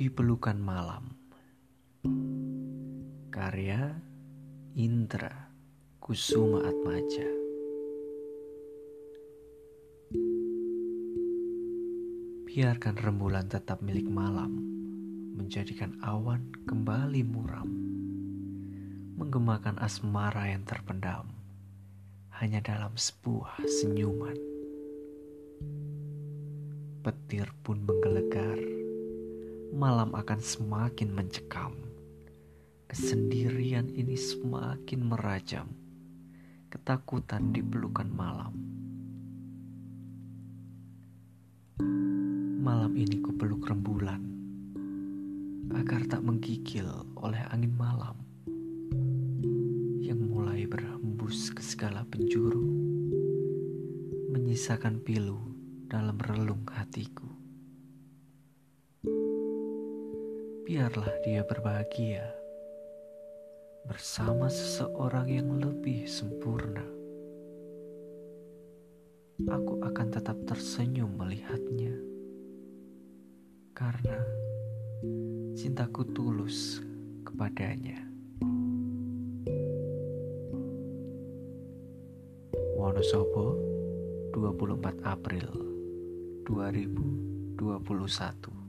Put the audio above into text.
Di Pelukan Malam. Karya Indra Kusuma Atmaja. Biarkan rembulan tetap milik malam Menjadikan awan kembali muram. Menggemakan asmara yang terpendam Hanya dalam sebuah senyuman. Petir pun menggelegar. Malam akan semakin mencekam. Kesendirian ini semakin merajam. Ketakutan di pelukan malam. Malam ini kupeluk rembulan agar tak menggigil oleh angin malam yang mulai berhembus ke segala penjuru, menyisakan pilu dalam relung hatiku. Biarlah dia berbahagia bersama seseorang yang lebih sempurna. Aku akan tetap tersenyum melihatnya karena cintaku tulus kepadanya. Wonosobo 24 April 2021